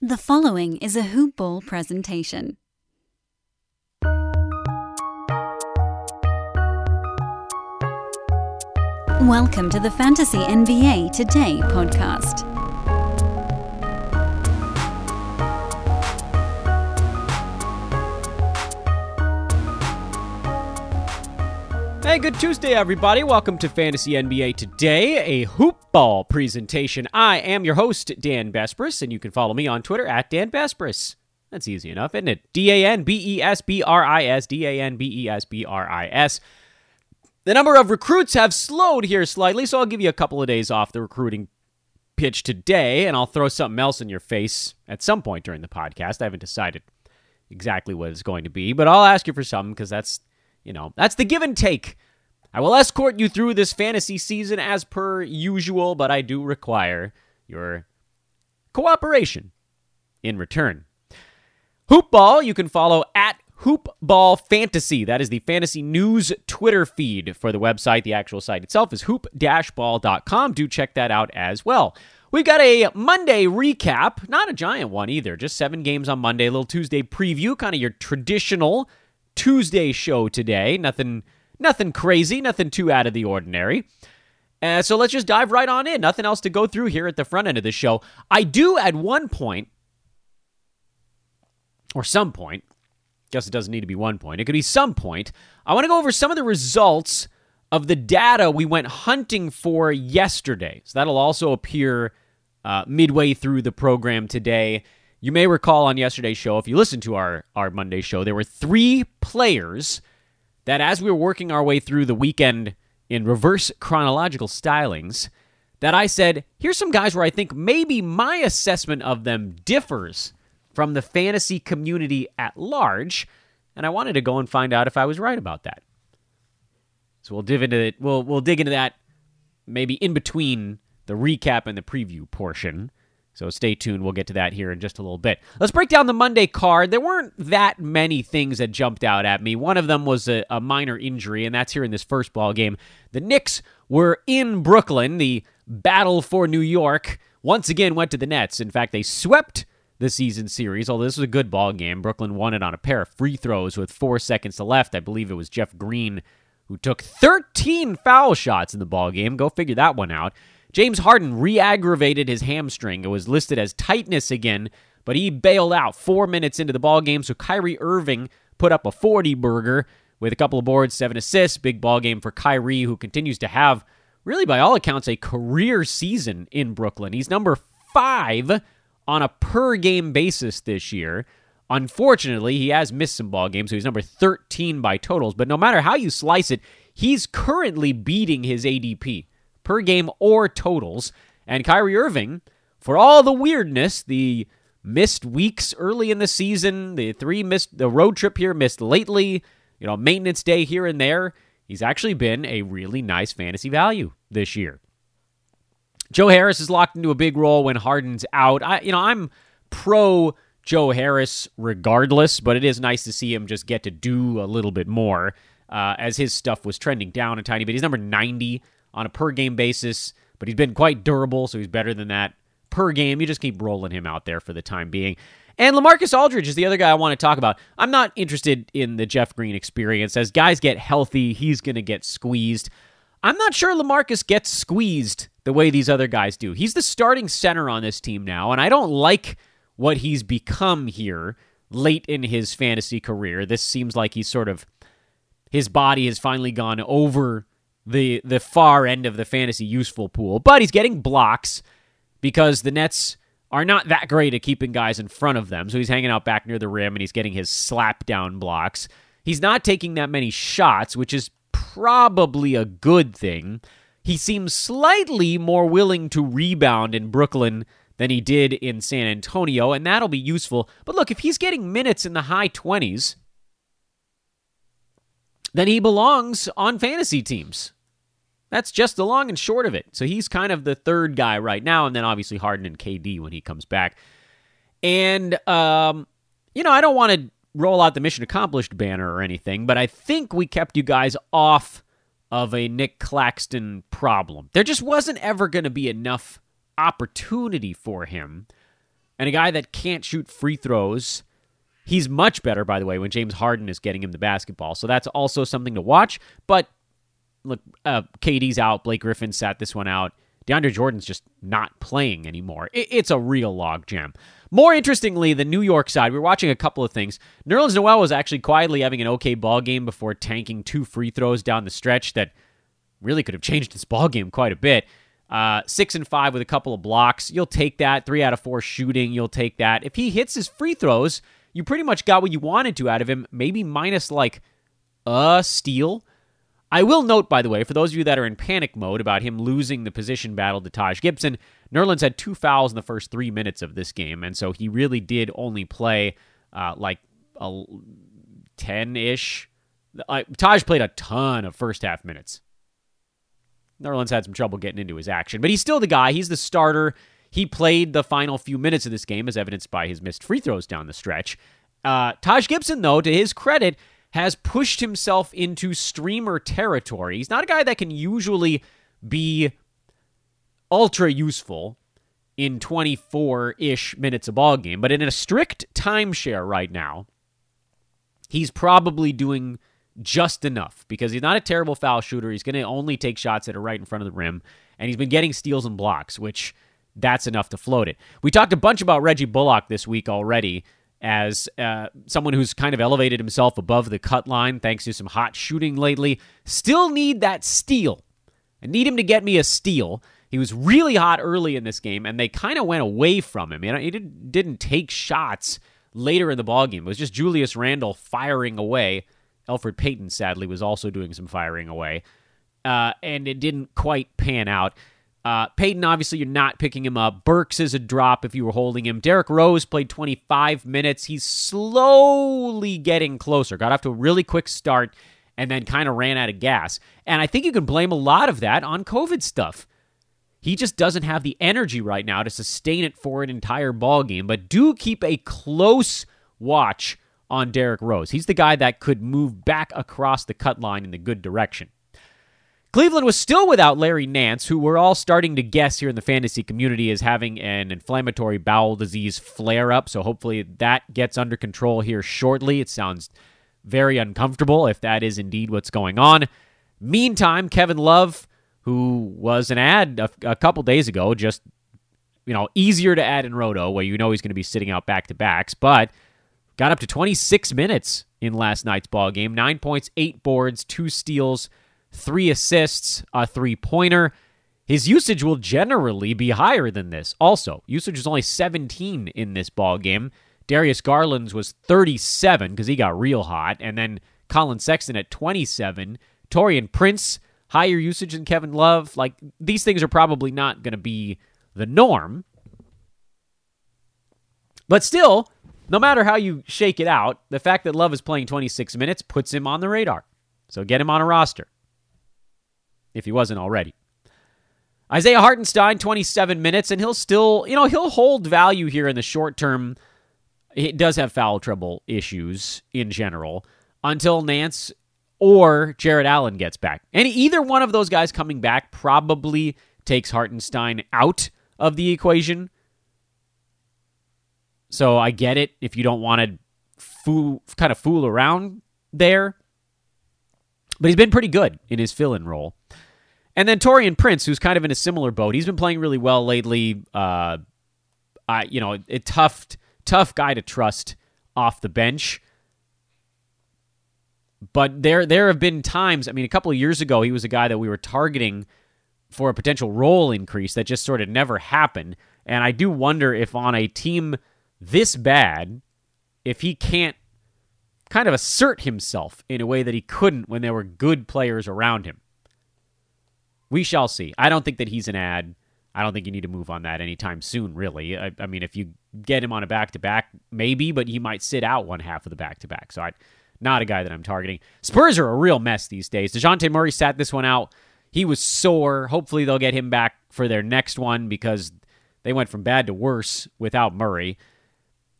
The following is a Hoop Ball presentation. Welcome to the Fantasy NBA Today podcast. Hey, good Tuesday, everybody. Welcome to Fantasy NBA Today, a hoop ball presentation. I am your host, Dan Besbris, and you can follow me on Twitter at Dan Besbris. That's easy enough, isn't it? D A N B E S B R I S, D A N B E S B R I S. The number of recruits have slowed here slightly, so I'll give you a couple of days off the recruiting pitch today, and I'll throw something else in your face at some point during the podcast. I haven't decided exactly what it's going to be, but I'll ask you for something because that's you know, that's the give and take. I will escort you through this fantasy season as per usual, but I do require your cooperation in return. Hoopball, you can follow at Hoopball Fantasy. That is the fantasy news Twitter feed for the website. The actual site itself is hoop-ball.com. Do check that out as well. We've got a Monday recap, not a giant one either, just seven games on Monday, a little Tuesday preview, kind of your traditional Tuesday show today. Nothing nothing crazy, nothing too out of the ordinary. Uh, so let's just dive right on in. Nothing else to go through here at the front end of the show. I do at one point, or some point, guess it doesn't need to be one point, it could be some point. I want to go over some of the results of the data we went hunting for yesterday. So that'll also appear uh, midway through the program today. You may recall on yesterday's show, if you listened to our, our Monday show, there were three players that, as we were working our way through the weekend in reverse chronological stylings, that I said, here's some guys where I think maybe my assessment of them differs from the fantasy community at large, and I wanted to go and find out if I was right about that. So we'll dive into it. We'll we'll dig into that maybe in between the recap and the preview portion. So stay tuned. We'll get to that here in just a little bit. Let's break down the Monday card. There weren't that many things that jumped out at me. One of them was a, a minor injury, and that's here in this first ball game. The Knicks were in Brooklyn. The battle for New York once again went to the Nets. In fact, they swept the season series. Although this was a good ball game, Brooklyn won it on a pair of free throws with four seconds to left. I believe it was Jeff Green who took 13 foul shots in the ball game. Go figure that one out. James Harden re aggravated his hamstring. It was listed as tightness again, but he bailed out four minutes into the ball game. So Kyrie Irving put up a 40 burger with a couple of boards, seven assists. Big ball game for Kyrie, who continues to have, really by all accounts, a career season in Brooklyn. He's number five on a per game basis this year. Unfortunately, he has missed some ball games, so he's number 13 by totals. But no matter how you slice it, he's currently beating his ADP per game or totals. And Kyrie Irving, for all the weirdness, the missed weeks early in the season, the three missed the road trip here missed lately, you know, maintenance day here and there, he's actually been a really nice fantasy value this year. Joe Harris is locked into a big role when Harden's out. I you know, I'm pro Joe Harris regardless, but it is nice to see him just get to do a little bit more uh, as his stuff was trending down a tiny bit. He's number 90 on a per game basis, but he's been quite durable, so he's better than that per game. You just keep rolling him out there for the time being. And Lamarcus Aldridge is the other guy I want to talk about. I'm not interested in the Jeff Green experience. As guys get healthy, he's going to get squeezed. I'm not sure Lamarcus gets squeezed the way these other guys do. He's the starting center on this team now, and I don't like what he's become here late in his fantasy career. This seems like he's sort of his body has finally gone over the the far end of the fantasy useful pool. But he's getting blocks because the Nets are not that great at keeping guys in front of them. So he's hanging out back near the rim and he's getting his slap down blocks. He's not taking that many shots, which is probably a good thing. He seems slightly more willing to rebound in Brooklyn than he did in San Antonio, and that'll be useful. But look, if he's getting minutes in the high 20s, then he belongs on fantasy teams. That's just the long and short of it. So he's kind of the third guy right now, and then obviously Harden and KD when he comes back. And um, you know, I don't want to roll out the mission accomplished banner or anything, but I think we kept you guys off of a Nic Claxton problem. There just wasn't ever going to be enough opportunity for him and a guy that can't shoot free throws. He's much better, by the way, when James Harden is getting him the basketball. So that's also something to watch. But look, uh, KD's out. Blake Griffin sat this one out. DeAndre Jordan's just not playing anymore. it's a real logjam. More interestingly, the New York side, we were watching a couple of things. Nerlens Noel was actually quietly having an okay ball game before tanking two free throws down the stretch that really could have changed this ball game quite a bit. Uh, six and five with a couple of blocks. You'll take that. Three out of four shooting. You'll take that. If he hits his free throws, you pretty much got what you wanted to out of him. Maybe minus like a steal. I will note, by the way, for those of you that are in panic mode about him losing the position battle to Taj Gibson, Nerlens had two fouls in the first three minutes of this game, and so he really did only play uh, like a ten ish. Uh, Taj played a ton of first half minutes. Nerlens had some trouble getting into his action, but he's still the guy. He's the starter. He played the final few minutes of this game, as evidenced by his missed free throws down the stretch. Uh, Taj Gibson, though, to his credit, has pushed himself into streamer territory. He's not a guy that can usually be ultra useful in 24 ish minutes a ball game, but in a strict timeshare right now, he's probably doing just enough because he's not a terrible foul shooter. He's going to only take shots that are right in front of the rim, and he's been getting steals and blocks, which that's enough to float it. We talked a bunch about Reggie Bullock this week already as uh, someone who's kind of elevated himself above the cut line thanks to some hot shooting lately. Still need that steal. I need him to get me a steal. He was really hot early in this game, and they kind of went away from him. You know, he didn't, didn't take shots later in the ballgame. It was just Julius Randle firing away. Elfrid Payton, sadly, was also doing some firing away. Uh, and it didn't quite pan out. Uh, Payton, obviously, you're not picking him up. Burks is a drop if you were holding him. Derrick Rose played 25 minutes. He's slowly getting closer. Got off to a really quick start and then kind of ran out of gas. And I think you can blame a lot of that on COVID stuff. He just doesn't have the energy right now to sustain it for an entire ball game. But do keep a close watch on Derrick Rose. He's the guy that could move back across the cut line in the good direction. Cleveland was still without Larry Nance, who we're all starting to guess here in the fantasy community is having an inflammatory bowel disease flare up. So hopefully that gets under control here shortly. It sounds very uncomfortable if that is indeed what's going on. Meantime, Kevin Love, who was an ad a, a couple days ago, just you know easier to add in Roto, where you know he's going to be sitting out back to backs, but got up to 26 minutes in last night's ball game. Nine points, eight boards, two steals three assists, a three pointer. His usage will generally be higher than this. Also, usage is only 17 in this ball game. Darius Garland's was 37 because he got real hot, and then Collin Sexton at 27. Taurean Prince higher usage than Kevin Love. Like these things are probably not going to be the norm. But still, no matter how you shake it out, the fact that Love is playing 26 minutes puts him on the radar. So get him on a roster if he wasn't already. Isaiah Hartenstein, 27 minutes, and he'll still, you know, he'll hold value here in the short term. He does have foul trouble issues in general until Nance or Jarrett Allen gets back. And either one of those guys coming back probably takes Hartenstein out of the equation. So I get it if you don't want to fool, kind of fool around there. But he's been pretty good in his fill in role. And then Taurean Prince, who's kind of in a similar boat. He's been playing really well lately. Uh, I, you know, a tough, tough guy to trust off the bench. But there, there have been times. I mean, a couple of years ago, he was a guy that we were targeting for a potential role increase that just sort of never happened. And I do wonder if on a team this bad, if he can't kind of assert himself in a way that he couldn't when there were good players around him. We shall see. I don't think that he's an ad. I don't think you need to move on that anytime soon, really. I, I mean, if you get him on a back to back, maybe, but he might sit out one half of the back to back. So I not a guy that I'm targeting. Spurs are a real mess these days. DeJounte Murray sat this one out. He was sore. Hopefully they'll get him back for their next one because they went from bad to worse without Murray.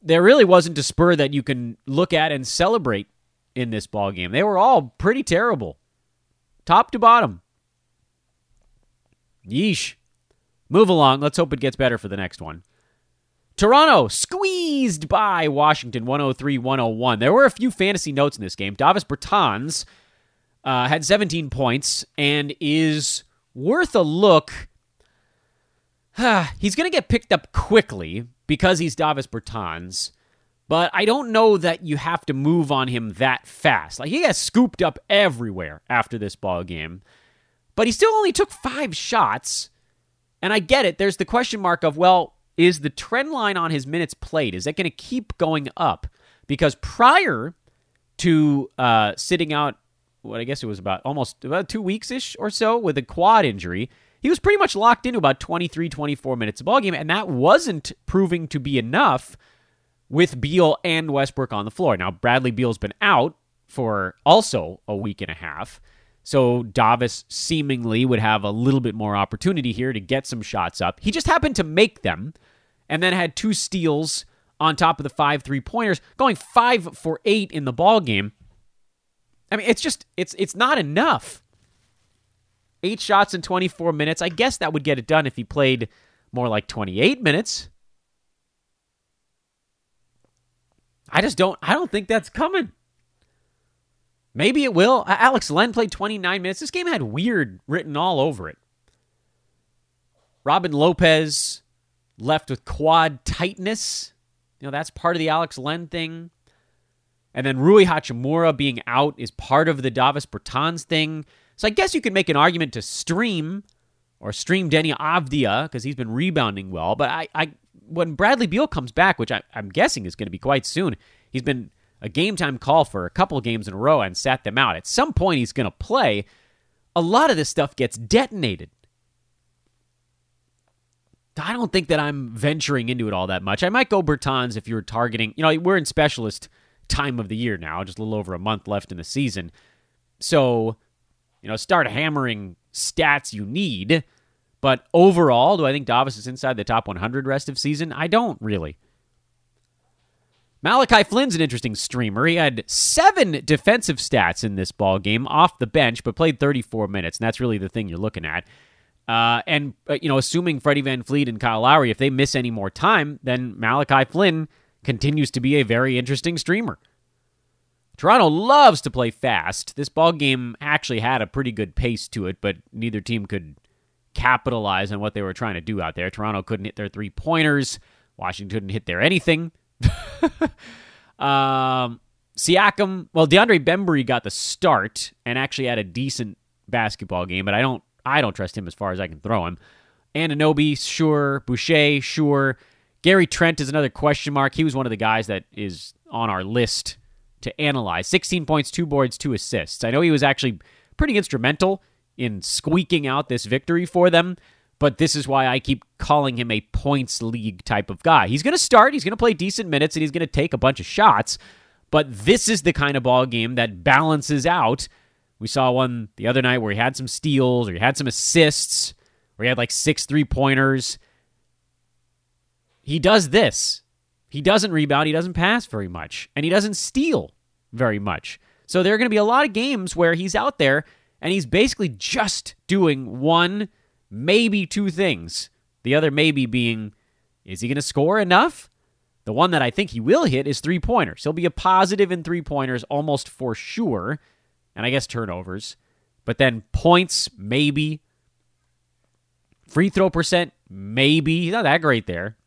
There really wasn't a Spur that you can look at and celebrate in this ball game. They were all pretty terrible, top to bottom. Yeesh. Move along. Let's hope it gets better for the next one. Toronto squeezed by Washington 103 101. There were a few fantasy notes in this game. Davis Bertans uh, had 17 points and is worth a look. he's going to get picked up quickly because he's Davis Bertans, but I don't know that you have to move on him that fast. Like he got scooped up everywhere after this ball game, but he still only took five shots. And I get it. There's the question mark of, well, is the trend line on his minutes played is that going to keep going up because prior to uh, sitting out what i guess it was about almost about two weeks ish or so with a quad injury he was pretty much locked into about 23 24 minutes of ball game and that wasn't proving to be enough with beal and westbrook on the floor now bradley beal's been out for also a week and a half so Davis seemingly would have a little bit more opportunity here to get some shots up. He just happened to make them and then had two steals on top of the five three pointers, going five for eight in the ball game. I mean, it's just it's it's not enough. Eight shots in 24 minutes. I guess that would get it done if he played more like 28 minutes. I just don't I don't think that's coming. Maybe it will. Alex Len played 29 minutes. This game had weird written all over it. Robin Lopez left with quad tightness. You know, that's part of the Alex Len thing. And then Rui Hachimura being out is part of the Davis Bertans thing. So I guess you could make an argument to stream or stream Deni Avdija because he's been rebounding well. But I, I when Bradley Beal comes back, which I, am guessing is going to be quite soon, he's been a game time call for a couple games in a row and sat them out. At some point, he's going to play. A lot of this stuff gets detonated. I don't think that I'm venturing into it all that much. I might go Bertans if you're targeting, you know, we're in specialist time of the year now, just a little over a month left in the season. So, you know, start hammering stats you need. But overall, do I think Davis is inside the top 100 rest of season? I don't really. Malachi Flynn's an interesting streamer. He had seven defensive stats in this ball game off the bench, but played 34 minutes, and that's really the thing you're looking at. Uh, and uh, you know, assuming Freddie VanVleet and Kyle Lowry, if they miss any more time, then Malachi Flynn continues to be a very interesting streamer. Toronto loves to play fast. This ball game actually had a pretty good pace to it, but neither team could capitalize on what they were trying to do out there. Toronto couldn't hit their three pointers. Washington couldn't hit their anything. um, Siakam, well, DeAndre Bembry got the start and actually had a decent basketball game, but I don't I don't trust him as far as I can throw him. Anunoby, sure. Boucher, sure. Gary Trent is another question mark. He was one of the guys that is on our list to analyze. 16 points, two boards, two assists. I know he was actually pretty instrumental in squeaking out this victory for them, but this is why I keep calling him a points league type of guy. He's going to start, he's going to play decent minutes, and he's going to take a bunch of shots, but this is the kind of ball game that balances out we saw one the other night where he had some steals or he had some assists or he had like six three pointers. He does this. He doesn't rebound, he doesn't pass very much, and he doesn't steal very much. So there are going to be a lot of games where he's out there and he's basically just doing one, maybe two things. The other maybe being, is he going to score enough? The one that I think he will hit is three pointers. He'll be a positive in three pointers almost for sure and I guess turnovers. But then points, maybe. Free throw percent, maybe. He's not that great there.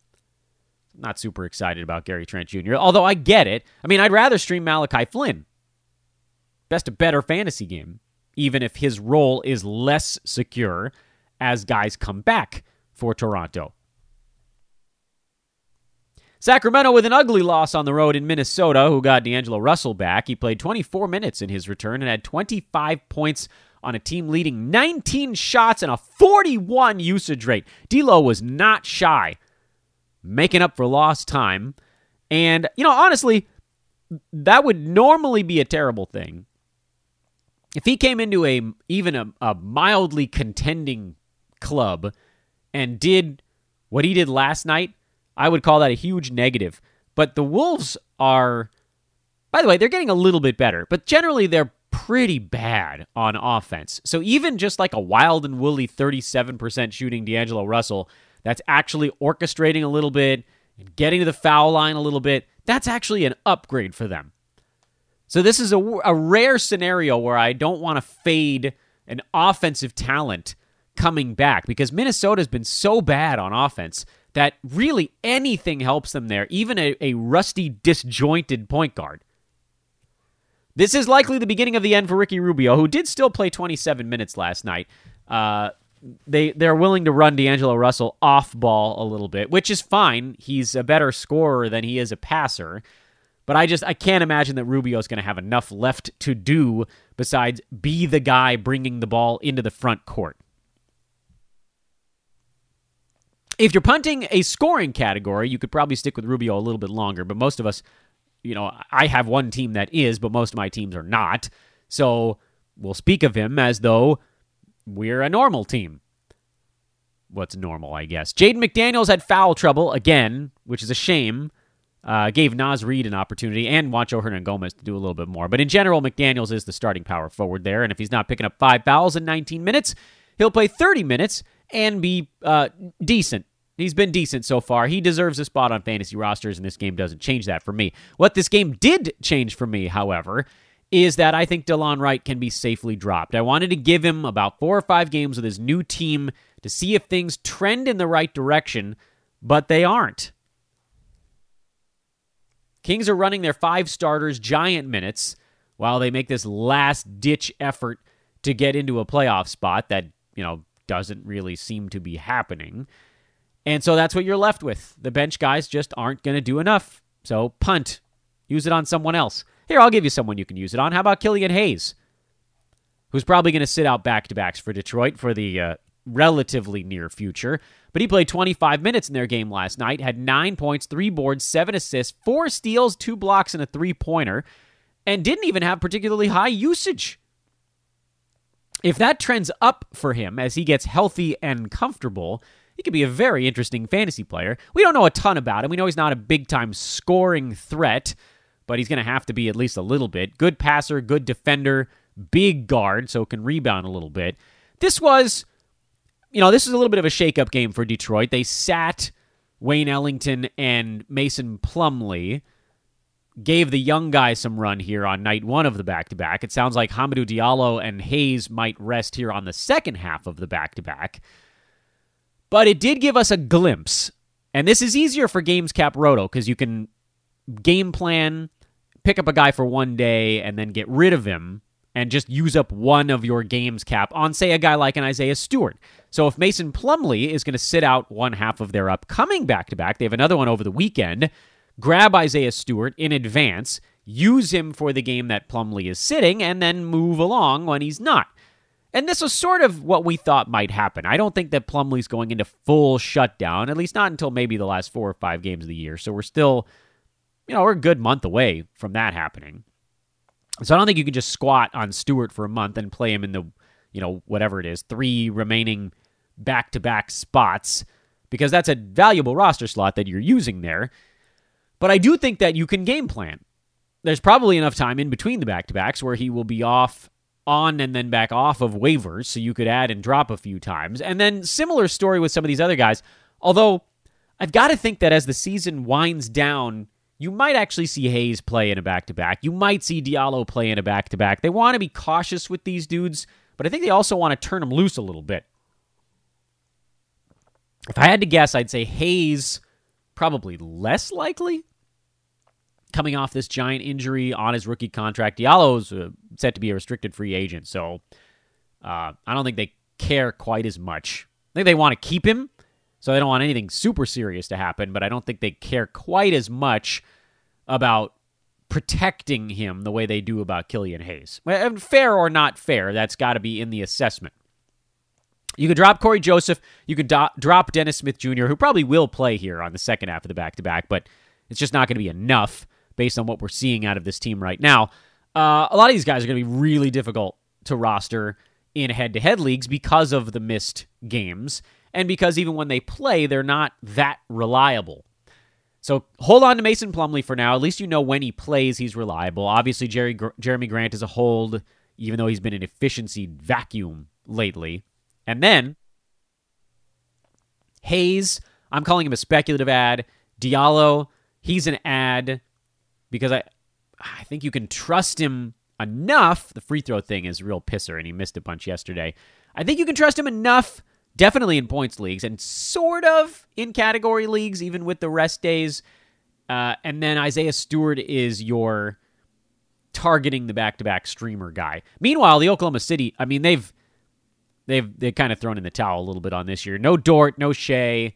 Not super excited about Gary Trent Jr., although I get it. I mean, I'd rather stream Malachi Flynn. Best a better fantasy game, even if his role is less secure as guys come back for Toronto. Sacramento with an ugly loss on the road in Minnesota, who got D'Angelo Russell back. He played 24 minutes in his return and had 25 points on a team leading 19 shots and a 41 usage rate. D'Lo was not shy, making up for lost time. And, you know, honestly, that would normally be a terrible thing. If he came into a even a, a mildly contending club and did what he did last night, I would call that a huge negative. But the Wolves are, by the way, they're getting a little bit better, but generally they're pretty bad on offense. So even just like a wild and woolly 37% shooting D'Angelo Russell, that's actually orchestrating a little bit, and getting to the foul line a little bit, that's actually an upgrade for them. So this is a, a rare scenario where I don't want to fade an offensive talent coming back because Minnesota's been so bad on offense that really anything helps them there, even a, a rusty, disjointed point guard. This is likely the beginning of the end for Ricky Rubio, who did still play 27 minutes last night. Uh, they they're willing to run D'Angelo Russell off ball a little bit, which is fine. He's a better scorer than he is a passer. But I just I can't imagine that Rubio is going to have enough left to do besides be the guy bringing the ball into the front court. If you're punting a scoring category, you could probably stick with Rubio a little bit longer, but most of us, you know, I have one team that is, but most of my teams are not. So we'll speak of him as though we're a normal team. What's normal, I guess. Jaden McDaniels had foul trouble again, which is a shame. Uh, gave Naz Reid an opportunity and Juancho Hernangomez to do a little bit more. But in general, McDaniels is the starting power forward there. And if he's not picking up five fouls in 19 minutes, he'll play 30 minutes and be uh, decent. He's been decent so far. He deserves a spot on fantasy rosters, and this game doesn't change that for me. What this game did change for me, however, is that I think Delon Wright can be safely dropped. I wanted to give him about four or five games with his new team to see if things trend in the right direction, but they aren't. Kings are running their five starters giant minutes while they make this last ditch effort to get into a playoff spot that, you know, doesn't really seem to be happening. And so that's what you're left with. The bench guys just aren't going to do enough. So punt. Use it on someone else. Here, I'll give you someone you can use it on. How about Killian Hayes, who's probably going to sit out back to backs for Detroit for the uh, relatively near future? But he played 25 minutes in their game last night, had nine points, three boards, seven assists, four steals, two blocks, and a three pointer, and didn't even have particularly high usage. If that trends up for him as he gets healthy and comfortable, he could be a very interesting fantasy player. We don't know a ton about him. We know he's not a big time scoring threat, but he's going to have to be at least a little bit. Good passer, good defender, big guard, so can rebound a little bit. This was you know, this is a little bit of a shakeup game for Detroit. They sat Wayne Ellington and Mason Plumlee, gave the young guy some run here on night one of the back to back. It sounds like Hamidou Diallo and Hayes might rest here on the second half of the back to back. But it did give us a glimpse. And this is easier for Games Cap Roto because you can game plan, pick up a guy for one day, and then get rid of him and just use up one of your games cap on, say, a guy like an Isaiah Stewart. So if Mason Plumlee is going to sit out one half of their upcoming back to back, they have another one over the weekend. Grab Isaiah Stewart in advance, use him for the game that Plumlee is sitting, and then move along when he's not. And this was sort of what we thought might happen. I don't think that Plumlee's going into full shutdown, at least not until maybe the last four or five games of the year. So we're still, you know, we're a good month away from that happening. So I don't think you can just squat on Stewart for a month and play him in the, you know, whatever it is, three remaining back to back spots, because that's a valuable roster slot that you're using there. But I do think that you can game plan. There's probably enough time in between the back to backs where he will be off on and then back off of waivers, so you could add and drop a few times. And then similar story with some of these other guys. Although I've got to think that as the season winds down, you might actually see Hayes play in a back to back. You might see Diallo play in a back to back. They want to be cautious with these dudes, but I think they also want to turn them loose a little bit. If I had to guess, I'd say Hayes probably less likely coming off this giant injury on his rookie contract. Diallo's uh, set to be a restricted free agent, so uh, I don't think they care quite as much. I think they want to keep him, so they don't want anything super serious to happen, but I don't think they care quite as much about protecting him the way they do about Killian Hayes. And Fair or not fair, that's got to be in the assessment. You could drop Cory Joseph. You could do- drop Dennis Smith Jr., who probably will play here on the second half of the back to back, but it's just not going to be enough based on what we're seeing out of this team right now. Uh, a lot of these guys are going to be really difficult to roster in head to head leagues because of the missed games and because even when they play, they're not that reliable. So hold on to Mason Plumlee for now. At least you know when he plays, he's reliable. Obviously, Jerry, Jerami Grant is a hold, even though he's been an efficiency vacuum lately. And then Hayes, I'm calling him a speculative ad. Diallo, he's an ad because I I think you can trust him enough. The free throw thing is real pisser, and he missed a bunch yesterday. I think you can trust him enough, definitely in points leagues, and sort of in category leagues, even with the rest days. Uh, and then Isaiah Stewart is your targeting the back-to-back streamer guy. Meanwhile, the Oklahoma City, I mean, they've they've they kind of thrown in the towel a little bit on this year. No Dort, no Shai,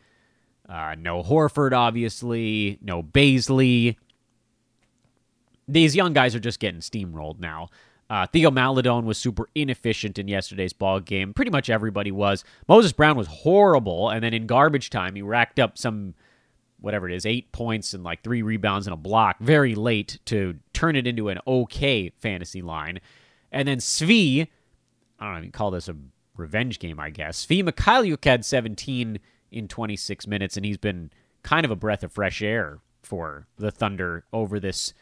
uh, no Horford, obviously, no Bazley. These young guys are just getting steamrolled now. Uh, Theo Maledon was super inefficient in yesterday's ball game. Pretty much everybody was. Moses Brown was horrible, and then in garbage time, he racked up some whatever it is, eight points and like three rebounds and a block very late to turn it into an okay fantasy line. And then Svi, I don't even call this a revenge game, I guess. Svi Mykhailiuk had 17 in 26 minutes, and he's been kind of a breath of fresh air for the Thunder over this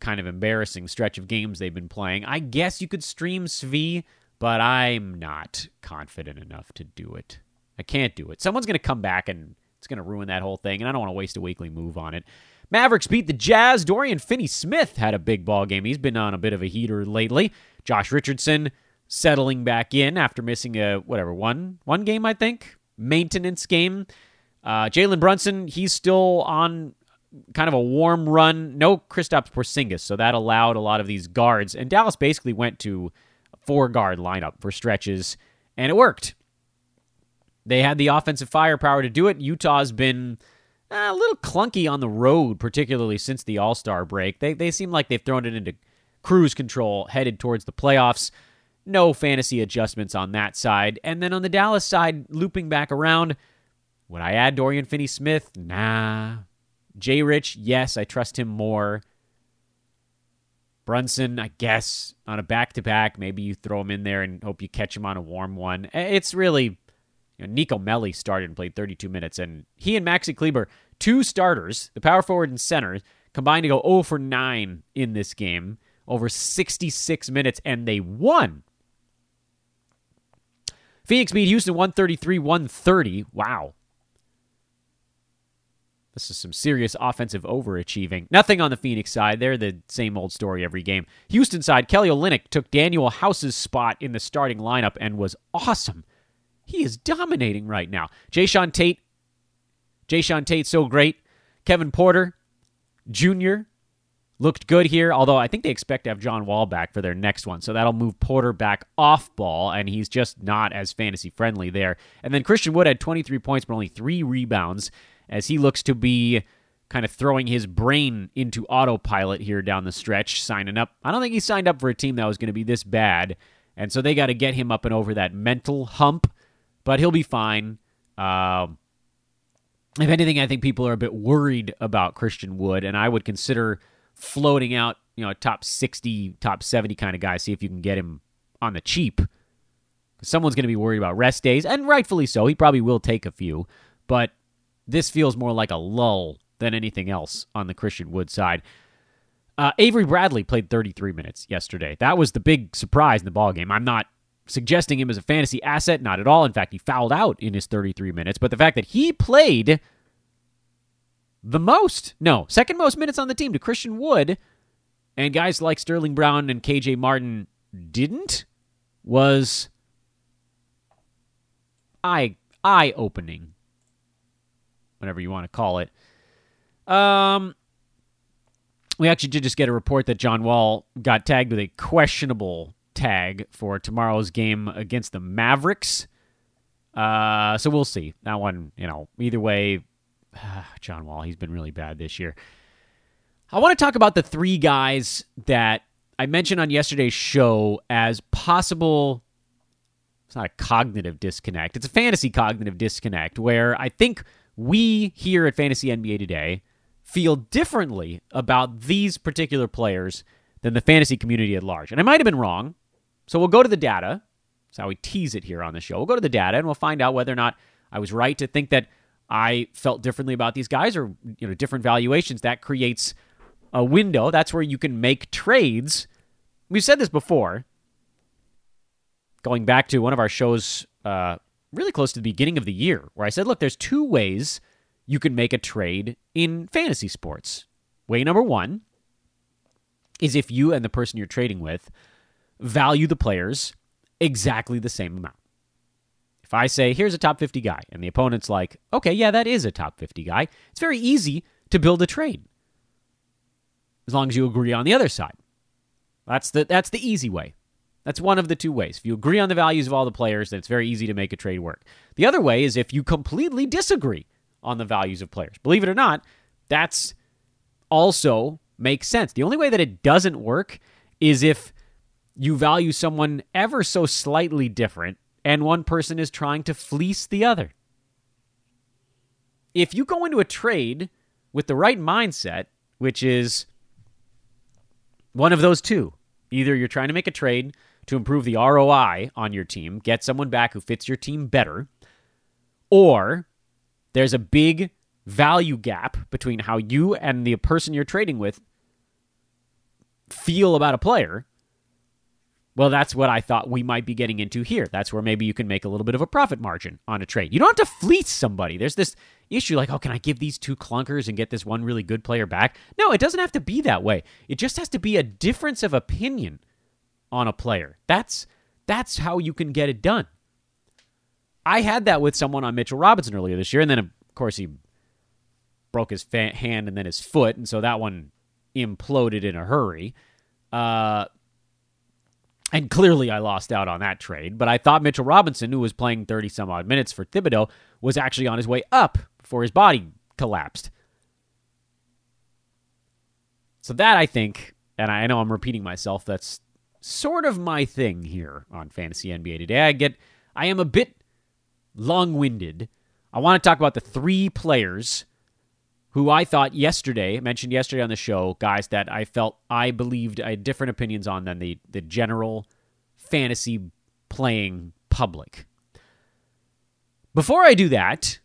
kind of embarrassing stretch of games they've been playing. I guess you could stream Svi, but I'm not confident enough to do it. I can't do it. Someone's going to come back and it's going to ruin that whole thing, and I don't want to waste a weekly move on it. Mavericks beat the Jazz. Dorian Finney Smith had a big ball game. He's been on a bit of a heater lately. Josh Richardson settling back in after missing a whatever one one game I think maintenance game. Uh, Jalen Brunson he's still on kind of a warm run. No Kristaps Porzingis, so that allowed a lot of these guards. And Dallas basically went to a four guard lineup for stretches, and it worked. They had the offensive firepower to do it. Utah's been uh, a little clunky on the road, particularly since the All Star break. They they seem like they've thrown it into cruise control, headed towards the playoffs. No fantasy adjustments on that side. And then on the Dallas side, looping back around, would I add Dorian Finney Smith? Nah. Jay Rich, yes, I trust him more. Brunson, I guess, on a back to back, maybe you throw him in there and hope you catch him on a warm one. It's really you know, Nico Melli started and played 32 minutes, and he and Maxi Kleber, two starters, the power forward and center, combined to go 0 for 9 in this game over 66 minutes, and they won. Phoenix beat Houston 133 130. Wow. This is some serious offensive overachieving. Nothing on the Phoenix side. They're the same old story every game. Houston side, Kelly Olynyk took Danuel House's spot in the starting lineup and was awesome. He is dominating right now. Jae'Sean Tate, Jae'Sean Tate, so great. Kevin Porter Jr. looked good here, although I think they expect to have John Wall back for their next one. So that'll move Porter back off ball, and he's just not as fantasy friendly there. And then Christian Wood had 23 points, but only three rebounds as he looks to be kind of throwing his brain into autopilot here down the stretch, signing up. I don't think he signed up for a team that was going to be this bad. And so they got to get him up and over that mental hump but he'll be fine. Uh, if anything, I think people are a bit worried about Christian Wood, and I would consider floating out, you know, a top 60, top 70 kind of guy, see if you can get him on the cheap. Someone's going to be worried about rest days, and rightfully so. He probably will take a few, but this feels more like a lull than anything else on the Christian Wood side. Uh, Avery Bradley played 33 minutes yesterday. That was the big surprise in the ball game. I'm not suggesting him as a fantasy asset, not at all. In fact, he fouled out in his 33 minutes. But the fact that he played the most, no, second most minutes on the team to Christian Wood, and guys like Sterling Brown and KJ Martin didn't, was eye eye opening, whatever you want to call it. Um, we actually did just get a report that John Wall got tagged with a questionable tag for tomorrow's game against the Mavericks. Uh, so we'll see. That one, you know, either way, John Wall, he's been really bad this year. I want to talk about the three guys that I mentioned on yesterday's show as possible. It's not a cognitive disconnect, it's a fantasy cognitive disconnect where I think we here at Fantasy NBA Today feel differently about these particular players than the fantasy community at large. And I might have been wrong. So we'll go to the data. That's how we tease it here on the show. We'll go to the data and we'll find out whether or not I was right to think that I felt differently about these guys or you know different valuations. That creates a window. That's where you can make trades. We've said this before. Going back to one of our shows uh, really close to the beginning of the year, where I said, look, there's two ways you can make a trade in fantasy sports. Way number one is if you and the person you're trading with value the players exactly the same amount. If I say, here's a top 50 guy, and the opponent's like, okay, yeah, that is a top 50 guy, it's very easy to build a trade as long as you agree on the other side. That's the, that's the easy way. That's one of the two ways. If you agree on the values of all the players, then it's very easy to make a trade work. The other way is if you completely disagree on the values of players. Believe it or not, that's also makes sense. The only way that it doesn't work is if you value someone ever so slightly different and one person is trying to fleece the other. If you go into a trade with the right mindset, which is one of those two, either you're trying to make a trade to improve the ROI on your team, get someone back who fits your team better, or there's a big value gap between how you and the person you're trading with feel about a player. Well, that's what I thought we might be getting into here. That's where maybe you can make a little bit of a profit margin on a trade. You don't have to fleece somebody. There's this issue like, oh, can I give these two clunkers and get this one really good player back? No, it doesn't have to be that way. It just has to be a difference of opinion on a player. That's that's how you can get it done. I had that with someone on Mitchell Robinson earlier this year, and then of course he broke his fa- hand and then his foot, and so that one imploded in a hurry. Uh, and clearly, I lost out on that trade. But I thought Mitchell Robinson, who was playing 30 some odd minutes for Thibodeau, was actually on his way up before his body collapsed. So, that I think, and I know I'm repeating myself, that's sort of my thing here on Fantasy NBA today. I get, I am a bit long winded. I want to talk about the three players who I thought yesterday, mentioned yesterday on the show, guys that I felt I believed I had different opinions on than the, the general fantasy playing public. Before I do that,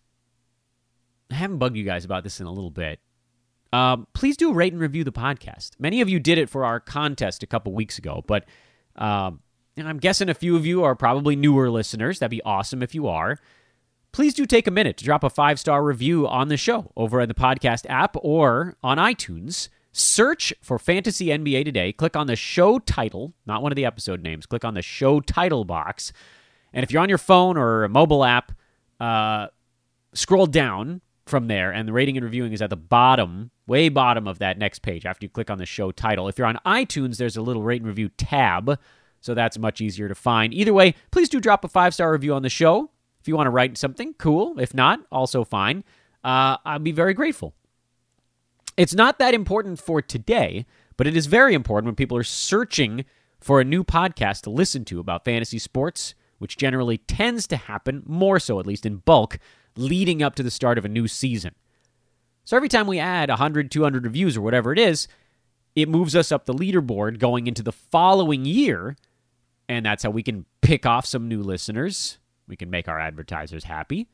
I haven't bugged you guys about this in a little bit. Um, please do rate and review the podcast. Many of you did it for our contest a couple weeks ago, but um, I'm guessing a few of you are probably newer listeners. That'd be awesome if you are please do take a minute to drop a five star review on the show over in the podcast app or on iTunes. Search for Fantasy NBA Today. Click on the show title, not one of the episode names. Click on the show title box. And if you're on your phone or a mobile app, uh, scroll down from there, and the rating and reviewing is at the bottom, way bottom of that next page after you click on the show title. If you're on iTunes, there's a little rate and review tab, so that's much easier to find. Either way, please do drop a five star review on the show. If you want to write something, cool. If not, also fine. Uh, I'll be very grateful. It's not that important for today, but it is very important when people are searching for a new podcast to listen to about fantasy sports, which generally tends to happen, more so at least in bulk, leading up to the start of a new season. So every time we add 100, 200 reviews or whatever it is, it moves us up the leaderboard going into the following year. And that's how we can pick off some new listeners we can make our advertisers happy,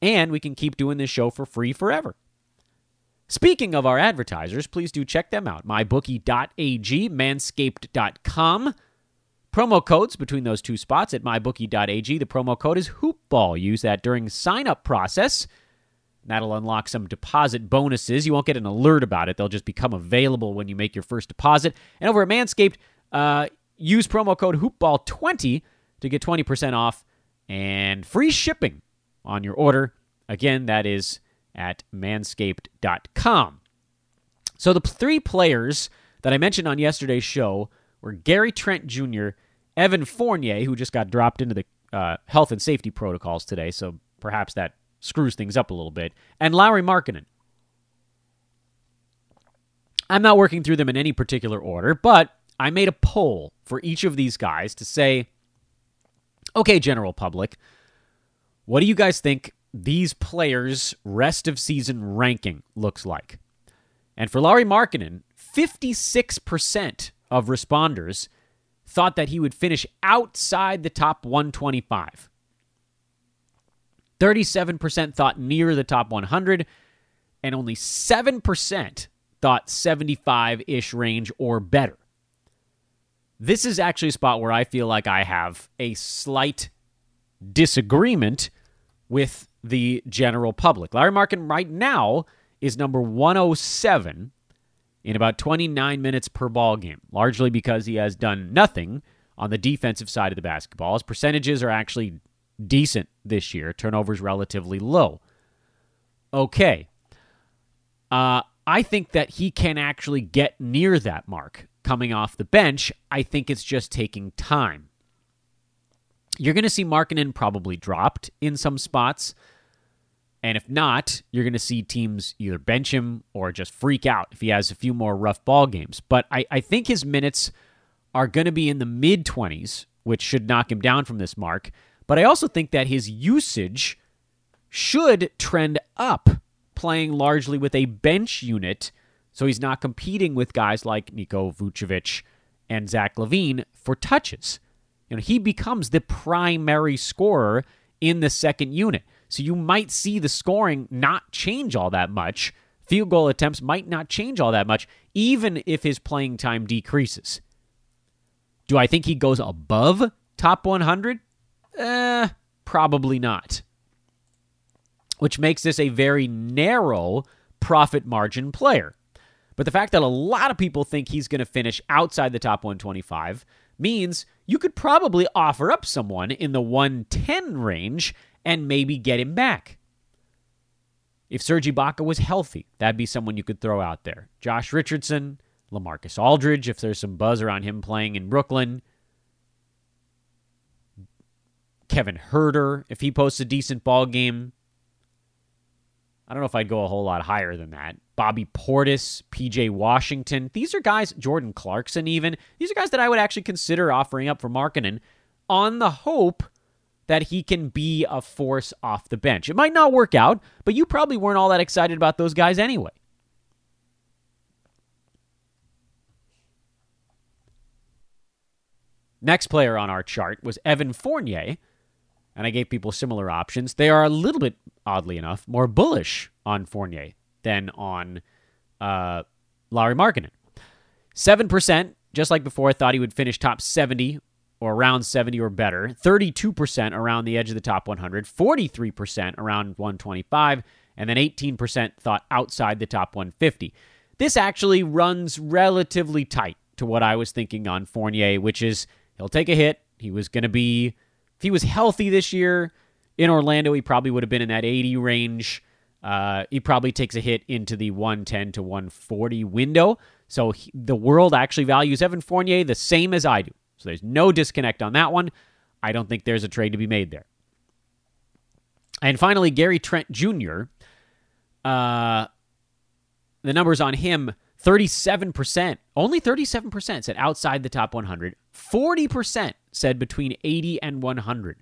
and we can keep doing this show for free forever. Speaking of our advertisers, please do check them out mybookie.ag, manscaped.com. Promo codes between those two spots at mybookie.ag. The promo code is hoopball. Use that during sign up process. That'll unlock some deposit bonuses. You won't get an alert about it. They'll just become available when you make your first deposit. And over at Manscaped, uh, use promo code hoopball20 to get 20% off and free shipping on your order. Again, that is at manscaped.com. So the three players that I mentioned on yesterday's show were Gary Trent Jr., Evan Fournier, who just got dropped into the uh, health and safety protocols today, so perhaps that screws things up a little bit, and Lauri Markkanen. I'm not working through them in any particular order, but I made a poll for each of these guys to say Okay, general public, what do you guys think these players' rest of season ranking looks like? And for Lauri Markkanen, 56% of responders thought that he would finish outside the top 125. 37% thought near the top 100, and only 7% thought 75 ish range or better. This is actually a spot where I feel like I have a slight disagreement with the general public. Lauri Markkanen right now is number 107 in about 29 minutes per ball game, largely because he has done nothing on the defensive side of the basketball. His percentages are actually decent this year, turnovers relatively low. Okay. Uh, I think that he can actually get near that mark coming off the bench. I think it's just taking time. You're going to see Markkanen probably dropped in some spots. And if not, you're going to see teams either bench him or just freak out if he has a few more rough ball games. But I, I think his minutes are going to be in the mid 20s, which should knock him down from this mark. But I also think that his usage should trend up, playing largely with a bench unit. So he's not competing with guys like Niko Vucevic and Zach LaVine for touches. You know, he becomes the primary scorer in the second unit. So you might see the scoring not change all that much. Field goal attempts might not change all that much, even if his playing time decreases. Do I think he goes above top 100? Eh, probably not. Which makes this a very narrow profit margin player. But the fact that a lot of people think he's going to finish outside the top 125 means you could probably offer up someone in the 110 range and maybe get him back. If Serge Ibaka was healthy, that'd be someone you could throw out there. Josh Richardson, LaMarcus Aldridge, if there's some buzz around him playing in Brooklyn. Kevin Huerter, if he posts a decent ball game. I don't know if I'd go a whole lot higher than that. Bobby Portis, PJ Washington. These are guys, Jordan Clarkson even. These are guys that I would actually consider offering up for Markkanen on the hope that he can be a force off the bench. It might not work out, but you probably weren't all that excited about those guys anyway. Next player on our chart was Evan Fournier, and I gave people similar options. They are a little bit, oddly enough, more bullish on Fournier than on uh, Lauri Markkanen. 7%, just like before, I thought he would finish top 70 or around 70 or better, 32% around the edge of the top 100, 43% around 125, and then 18% thought outside the top 150. This actually runs relatively tight to what I was thinking on Fournier, which is he'll take a hit. He was going to be, if he was healthy this year in Orlando, he probably would have been in that 80 range. Uh, he probably takes a hit into the 110 to 140 window. So he, the world actually values Evan Fournier the same as I do. So there's no disconnect on that one. I don't think there's a trade to be made there. And finally, Gary Trent Jr. Uh, the numbers on him 37%, only 37% said outside the top 100. 40% said between 80 and 100.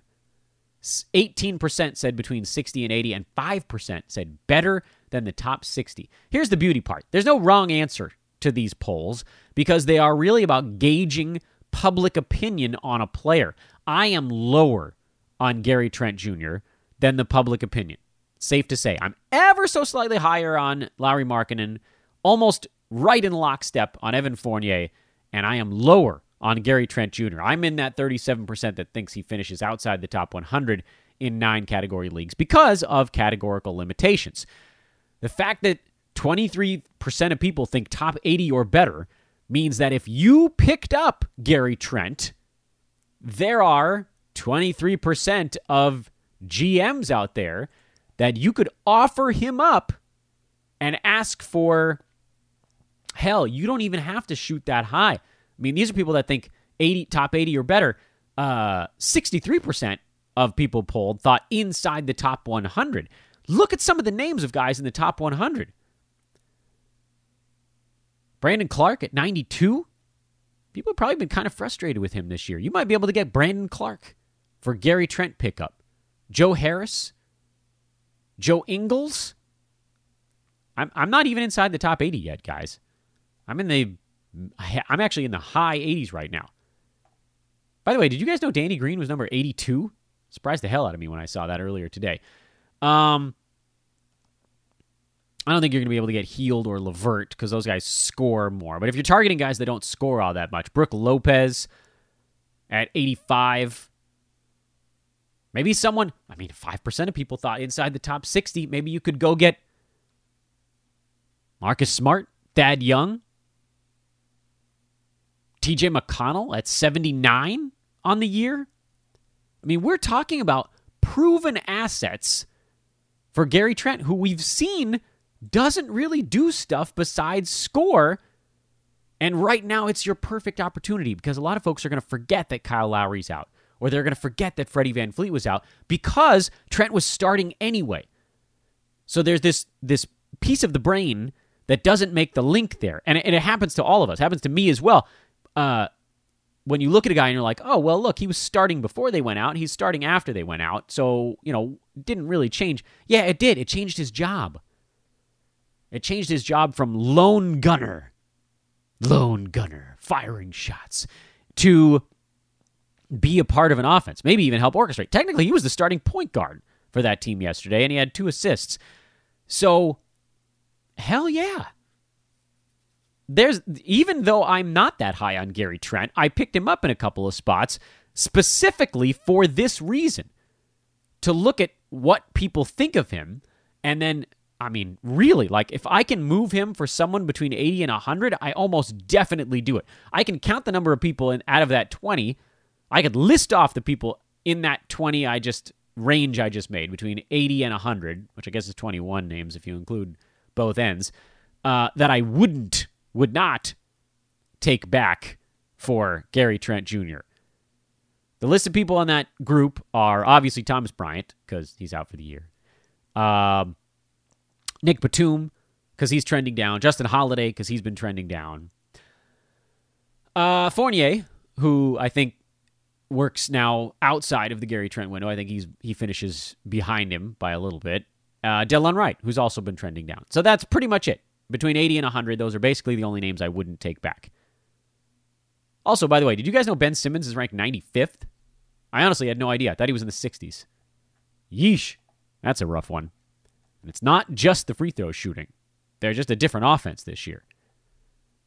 18% said between 60 and 80, and 5% said better than the top 60. Here's the beauty part there's no wrong answer to these polls because they are really about gauging public opinion on a player. I am lower on Gary Trent Jr. than the public opinion. Safe to say. I'm ever so slightly higher on Lauri Markkanen, almost right in lockstep on Evan Fournier, and I am lower on Gary Trent Jr. I'm in that 37% that thinks he finishes outside the top 100 in nine category leagues because of categorical limitations. The fact that 23% of people think top 80 or better means that if you picked up Gary Trent, there are 23% of GMs out there that you could offer him up and ask for hell, you don't even have to shoot that high. I mean, these are people that think 80 top 80 or better. Uh, 63% of people polled thought inside the top 100. Look at some of the names of guys in the top 100. Brandon Clarke at 92. People have probably been kind of frustrated with him this year. You might be able to get Brandon Clarke for Gary Trent pickup. Joe Harris, Joe Ingles. I'm I'm not even inside the top 80 yet, guys. I'm in the I'm actually in the high 80s right now. By the way, did you guys know Danny Green was number 82? Surprised the hell out of me when I saw that earlier today. Um, I don't think you're going to be able to get Hield or LeVert because those guys score more. But if you're targeting guys that don't score all that much, Brook Lopez at 85. Maybe someone, I mean, 5% of people thought inside the top 60, maybe you could go get Marcus Smart, Thad Young, TJ McConnell at 79 on the year. I mean, we're talking about proven assets for Gary Trent, who we've seen doesn't really do stuff besides score. And right now, it's your perfect opportunity because a lot of folks are going to forget that Kyle Lowry's out, or they're going to forget that Freddie VanVleet was out because Trent was starting anyway. So there's this this piece of the brain that doesn't make the link there, and it, and it happens to all of us. It happens to me as well. Uh, when you look at a guy and you're like, oh well, look, he was starting before they went out, he's starting after they went out, so you know, didn't really change. Yeah, it did. It changed his job. It changed his job from lone gunner, lone gunner, firing shots, to be a part of an offense, maybe even help orchestrate. Technically, he was the starting point guard for that team yesterday, and he had two assists. So, hell yeah. There's even though I'm not that high on Gary Trent, I picked him up in a couple of spots specifically for this reason. To look at what people think of him and then I mean, really, like if I can move him for someone between 80 and 100, I almost definitely do it. I can count the number of people in, out of that 20. I could list off the people in that 20 I just range I just made between 80 and 100, which I guess is 21 names if you include both ends, uh, that I wouldn't, would not take back for Gary Trent Jr. The list of people on that group are obviously Thomas Bryant, because he's out for the year. Um, Nick Batum, because he's trending down. Justin Holiday, because he's been trending down. Uh, Fournier, who I think works now outside of the Gary Trent window. I think he's he finishes behind him by a little bit. Uh, Delon Wright, who's also been trending down. So that's pretty much it. Between 80 and 100, those are basically the only names I wouldn't take back. Also, by the way, did you guys know Ben Simmons is ranked 95th? I honestly had no idea. I thought he was in the 60s. Yeesh. That's a rough one. And it's not just the free throw shooting. They're just a different offense this year.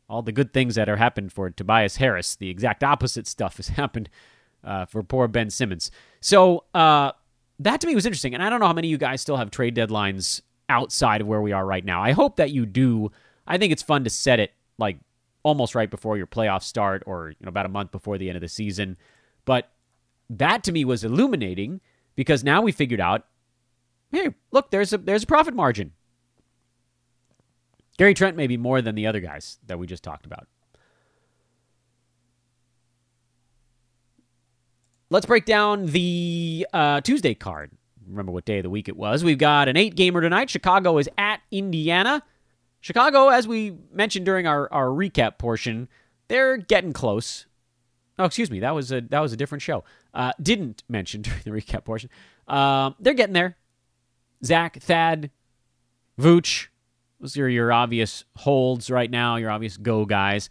All the good things that are happened for Tobias Harris, the exact opposite stuff has happened uh, for poor Ben Simmons. So uh, that to me was interesting. And I don't know how many of you guys still have trade deadlines outside of where we are right now. I hope that you do. I think it's fun to set it like almost right before your playoffs start or you know about a month before the end of the season. But that to me was illuminating because now we figured out hey, look, there's a there's a profit margin. Gary Trent may be more than the other guys that we just talked about. Let's break down the uh, Tuesday card. Remember what day of the week it was. We've got an eight gamer tonight. Chicago is at Indiana. Chicago, as we mentioned during our, our recap portion, they're getting close. Oh, excuse me, that was a that was a different show. Uh, didn't mention during the recap portion. Uh, they're getting there. Zach, Thad, Vooch. Those are your obvious holds right now, your obvious go guys.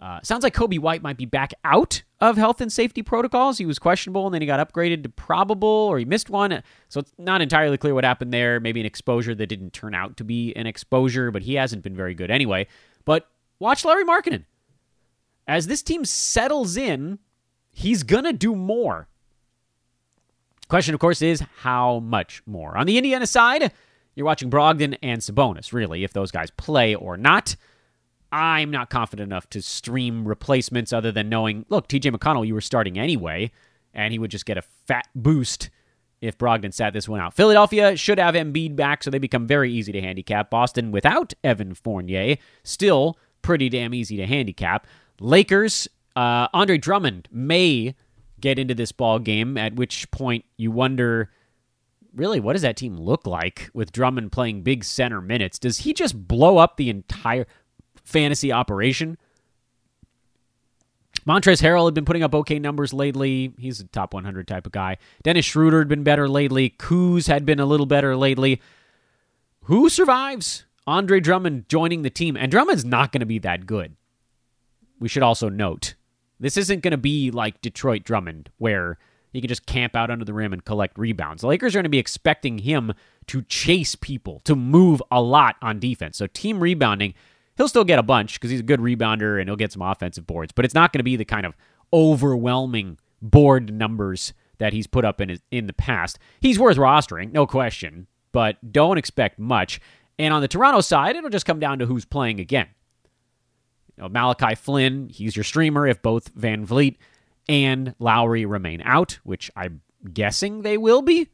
Uh, sounds like Coby White might be back out of health and safety protocols. He was questionable and then he got upgraded to probable or he missed one. So it's not entirely clear what happened there. Maybe an exposure that didn't turn out to be an exposure, but he hasn't been very good anyway. But watch Lauri Markkanen. As this team settles in, he's going to do more. Question, of course, is how much more? On the Indiana side, you're watching Brogdon and Sabonis, really, if those guys play or not. I'm not confident enough to stream replacements other than knowing, look, TJ McConnell, you were starting anyway, and he would just get a fat boost if Brogdon sat this one out. Philadelphia should have Embiid back, so they become very easy to handicap. Boston without Evan Fournier, still pretty damn easy to handicap. Lakers, uh, Andre Drummond may get into this ball game, at which point you wonder really what does that team look like with Drummond playing big center minutes? Does he just blow up the entire fantasy operation? Montrezl Harrell had been putting up okay numbers lately. He's a top 100 type of guy. Dennis Schroeder had been better lately. Kuz had been a little better lately. Who survives? Andre Drummond joining the team. And Drummond's not going to be that good. We should also note this isn't going to be like Detroit Drummond, where he can just camp out under the rim and collect rebounds. The Lakers are going to be expecting him to chase people, to move a lot on defense. So, team rebounding, he'll still get a bunch because he's a good rebounder and he'll get some offensive boards, but it's not going to be the kind of overwhelming board numbers that he's put up in his, in the past. He's worth rostering, no question, but don't expect much. And on the Toronto side, it'll just come down to who's playing again. Know, Malachi Flynn, he's your streamer if both VanVleet and Lowry remain out, which I'm guessing they will be.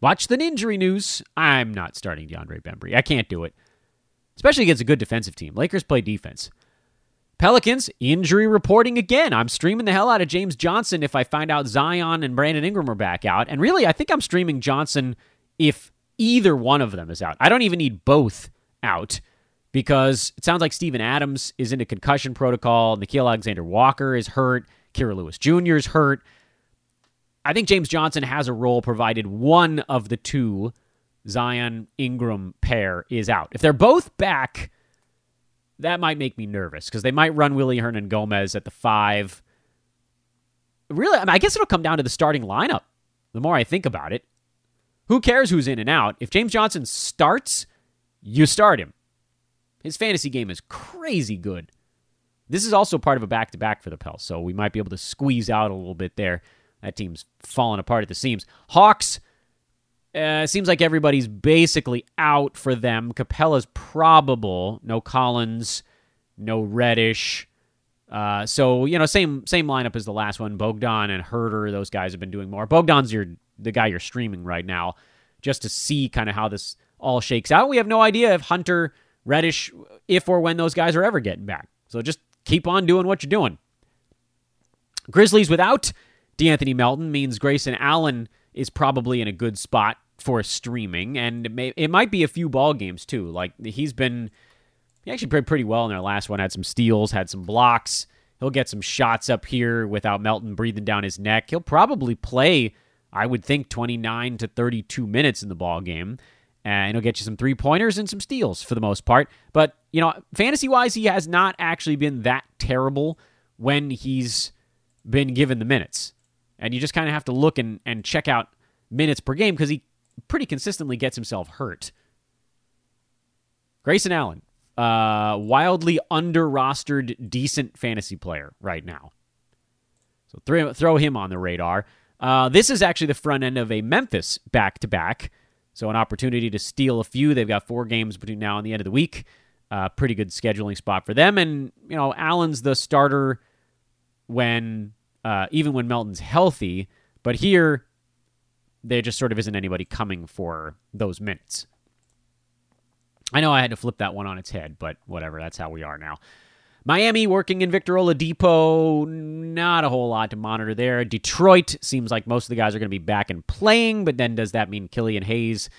Watch the injury news. I'm not starting DeAndre Bembry. I can't do it, especially against a good defensive team. Lakers play defense. Pelicans injury reporting again. I'm streaming the hell out of James Johnson if I find out Zion and Brandon Ingram are back out. And really, I think I'm streaming Johnson if either one of them is out. I don't even need both out because it sounds like Steven Adams is in a concussion protocol. Nickeil Alexander Walker is hurt. Kira Lewis Jr. is hurt. I think James Johnson has a role provided one of the two Zion Ingram pair is out. If they're both back, that might make me nervous because they might run Willy Hernangomez at the five. Really, I, mean, I guess it'll come down to the starting lineup. The more I think about it, who cares who's in and out? If James Johnson starts, you start him. His fantasy game is crazy good. This is also part of a back to back for the Pels, so we might be able to squeeze out a little bit there. That team's falling apart at the seams. Hawks, uh, seems like everybody's basically out for them. Capela's probable. No Collins, no Reddish. Uh, so you know, same same lineup as the last one. Bogdan and Huerter, those guys have been doing more. Bogdan's your the guy you're streaming right now, just to see kind of how this all shakes out. We have no idea if Hunter, Reddish, if or when those guys are ever getting back. So just keep on doing what you're doing. Grizzlies without De'Anthony Melton means Grayson Allen is probably in a good spot for streaming, and it, may, it might be a few ball games too. Like he's been, he actually played pretty well in their last one. Had some steals, had some blocks. He'll get some shots up here without Melton breathing down his neck. He'll probably play, I would think, 29 to 32 minutes in the ball game, and he'll get you some three pointers and some steals for the most part. But you know, fantasy wise, he has not actually been that terrible when he's been given the minutes. And you just kind of have to look and, and check out minutes per game because he pretty consistently gets himself hurt. Grayson Allen, uh, wildly under rostered, decent fantasy player right now. So throw, throw him on the radar. Uh, this is actually the front end of a Memphis back to back. So an opportunity to steal a few. They've got four games between now and the end of the week. Uh, pretty good scheduling spot for them. And, you know, Allen's the starter when uh, even when Melton's healthy. But here, there just sort of isn't anybody coming for those minutes. I know I had to flip that one on its head, but whatever. That's how we are now. Miami working in Victor Oladipo, not a whole lot to monitor there. Detroit seems like most of the guys are going to be back and playing, but then does that mean Killian Hayes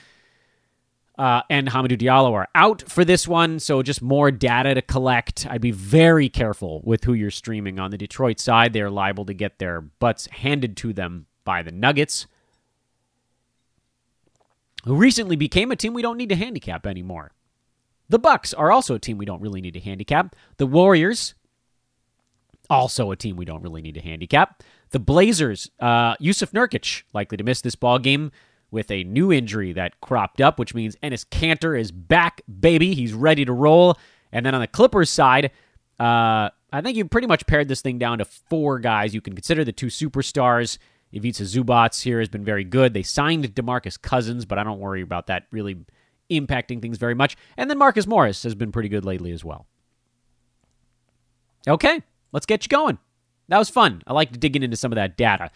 uh, and Hamidou Diallo are out for this one, so just more data to collect. I'd be very careful with who you're streaming on the Detroit side. They're liable to get their butts handed to them by the Nuggets, who recently became a team we don't need to handicap anymore. The Bucks are also a team we don't really need to handicap. The Warriors, also a team we don't really need to handicap. The Blazers, uh, Jusuf Nurkic likely to miss this ball game with a new injury that cropped up, which means Enes Kanter is back, baby. He's ready to roll. And then on the Clippers side, uh, I think you pretty much pared this thing down to four guys. You can consider the two superstars. Ivica Zubac here has been very good. They signed DeMarcus Cousins, but I don't worry about that really impacting things very much. And then Marcus Morris has been pretty good lately as well. Okay, let's get you going. That was fun. I like digging into some of that data.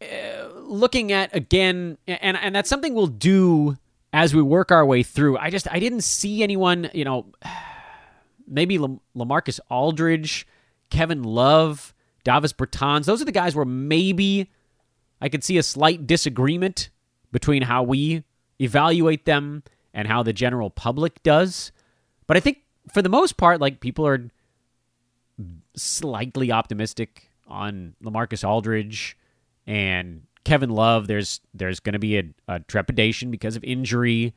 Uh, looking at again, and and that's something we'll do as we work our way through. I just I didn't see anyone, you know, maybe LaMarcus Aldridge, Kevin Love, Davis Bertans. Those are the guys where maybe I could see a slight disagreement between how we evaluate them and how the general public does. But I think for the most part, like people are slightly optimistic on LaMarcus Aldridge and Kevin Love, there's there's going to be a, a, trepidation because of injury.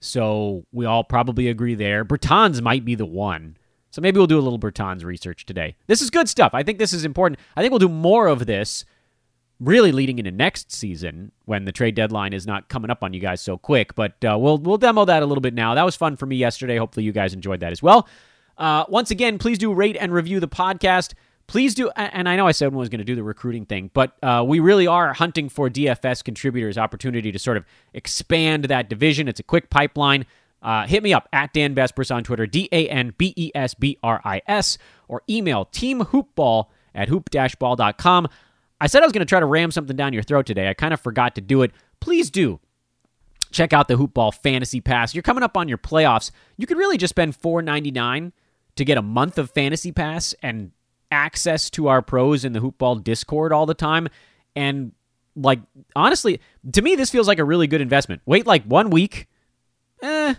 So we all probably agree there. Bertans might be the one. So maybe we'll do a little Bertans research today. This is good stuff. I think this is important. I think we'll do more of this really leading into next season when the trade deadline is not coming up on you guys so quick. But uh, we'll we'll demo that a little bit now. That was fun for me yesterday. Hopefully you guys enjoyed that as well. Uh, once again, please do rate and review the podcast please do. And I know I said one was going to do the recruiting thing, but uh, we really are hunting for DFS contributors' opportunity to sort of expand that division. It's a quick pipeline. Uh, hit me up at Dan Besbris on Twitter, D A N B E S B R I S, or email teamhoopball at hoop-ball.com. I said I was going to try to ram something down your throat today. I kind of forgot to do it. Please do check out the Hoopball Fantasy Pass. You're coming up on your playoffs. You could really just spend $4.99 to get a month of Fantasy Pass and access to our pros in the Hoopball Discord all the time. And like honestly, to me, this feels like a really good investment. Wait like one week. Eh.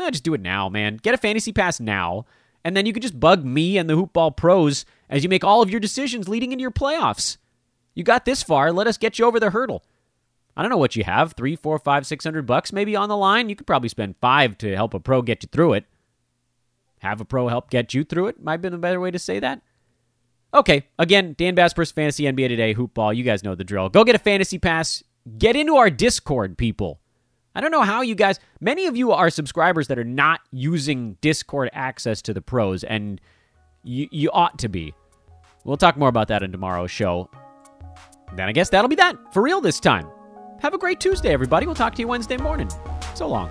eh just do it now, man. Get a fantasy pass now. And then you can just bug me and the Hoopball pros as you make all of your decisions leading into your playoffs. You got this far. Let us get you over the hurdle. I don't know what you have three, four, five, six hundred bucks maybe on the line. You could probably spend five to help a pro get you through it have a pro help get you through it. Might have been a better way to say that. Okay, again, Dan Besbris, Fantasy NBA Today, Hoopball. You guys know the drill. Go get a fantasy pass. Get into our Discord, people. I don't know how you guys, many of you are subscribers that are not using Discord access to the pros, and you, you ought to be. We'll talk more about that in tomorrow's show. Then I guess that'll be that for real this time. Have a great Tuesday, everybody. We'll talk to you Wednesday morning. So long.